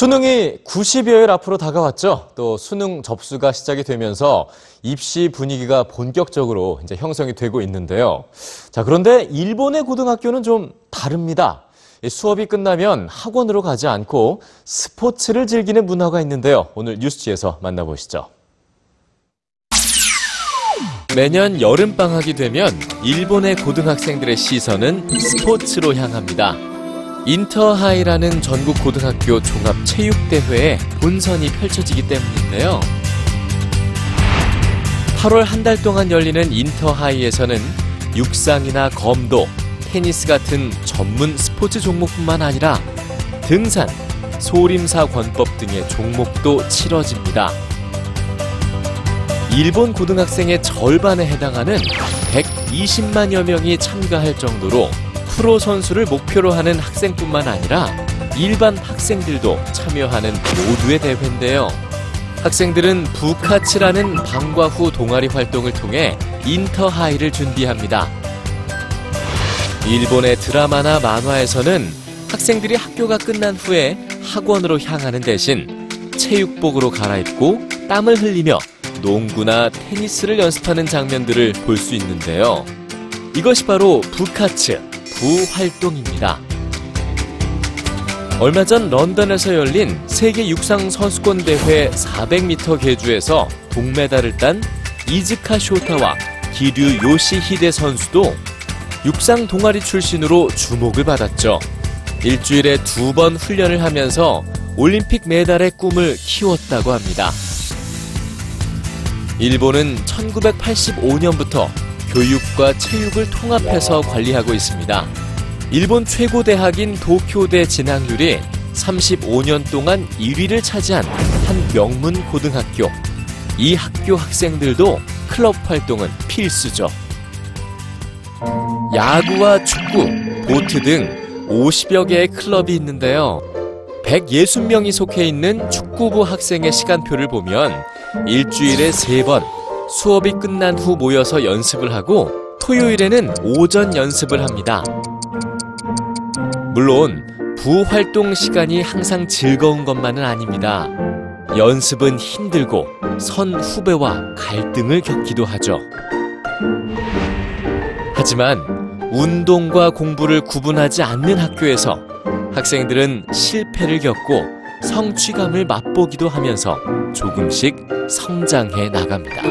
수능이 90여일 앞으로 다가왔죠. 또 수능 접수가 시작이 되면서 입시 분위기가 본격적으로 이제 형성이 되고 있는데요. 자, 그런데 일본의 고등학교는 좀 다릅니다. 이 수업이 끝나면 학원으로 가지 않고 스포츠를 즐기는 문화가 있는데요. 오늘 뉴스지에서 만나보시죠. 매년 여름방학이 되면 일본의 고등학생들의 시선은 스포츠로 향합니다. 인터하이라는 전국 고등학교 종합 체육대회에 본선이 펼쳐지기 때문인데요. 8월 한 달 동안 열리는 인터하이에서는 육상이나 검도, 테니스 같은 전문 스포츠 종목뿐만 아니라 등산, 소림사 권법 등의 종목도 치러집니다. 일본 고등학생의 절반에 해당하는 120만여 명이 참가할 정도로 프로 선수를 목표로 하는 학생뿐만 아니라 일반 학생들도 참여하는 모두의 대회인데요. 학생들은 부카츠라는 방과 후 동아리 활동을 통해 인터하이를 준비합니다. 일본의 드라마나 만화에서는 학생들이 학교가 끝난 후에 학원으로 향하는 대신 체육복으로 갈아입고 땀을 흘리며 농구나 테니스를 연습하는 장면들을 볼 수 있는데요. 이것이 바로 부카츠, 부활동입니다. 얼마 전 런던에서 열린 세계 육상 선수권 대회 400m 계주에서 동메달을 딴 이즈카 쇼타와 기류 요시히데 선수도 육상 동아리 출신으로 주목을 받았죠. 일주일에 두 번 훈련을 하면서 올림픽 메달의 꿈을 키웠다고 합니다. 일본은 1985년부터 교육과 체육을 통합해서 관리하고 있습니다. 일본 최고 대학인 도쿄대 진학률이 35년 동안 1위를 차지한 한 명문 고등학교. 이 학교 학생들도 클럽 활동은 필수죠. 야구와 축구, 보트 등 50여 개의 클럽이 있는데요. 160명이 속해 있는 축구부 학생의 시간표를 보면 일주일에 3번 수업이 끝난 후 모여서 연습을 하고 토요일에는 오전 연습을 합니다. 물론 부활동 시간이 항상 즐거운 것만은 아닙니다. 연습은 힘들고 선 후배와 갈등을 겪기도 하죠. 하지만 운동과 공부를 구분하지 않는 학교에서 학생들은 실패를 겪고 성취감을 맛보기도 하면서 조금씩 성장해 나갑니다.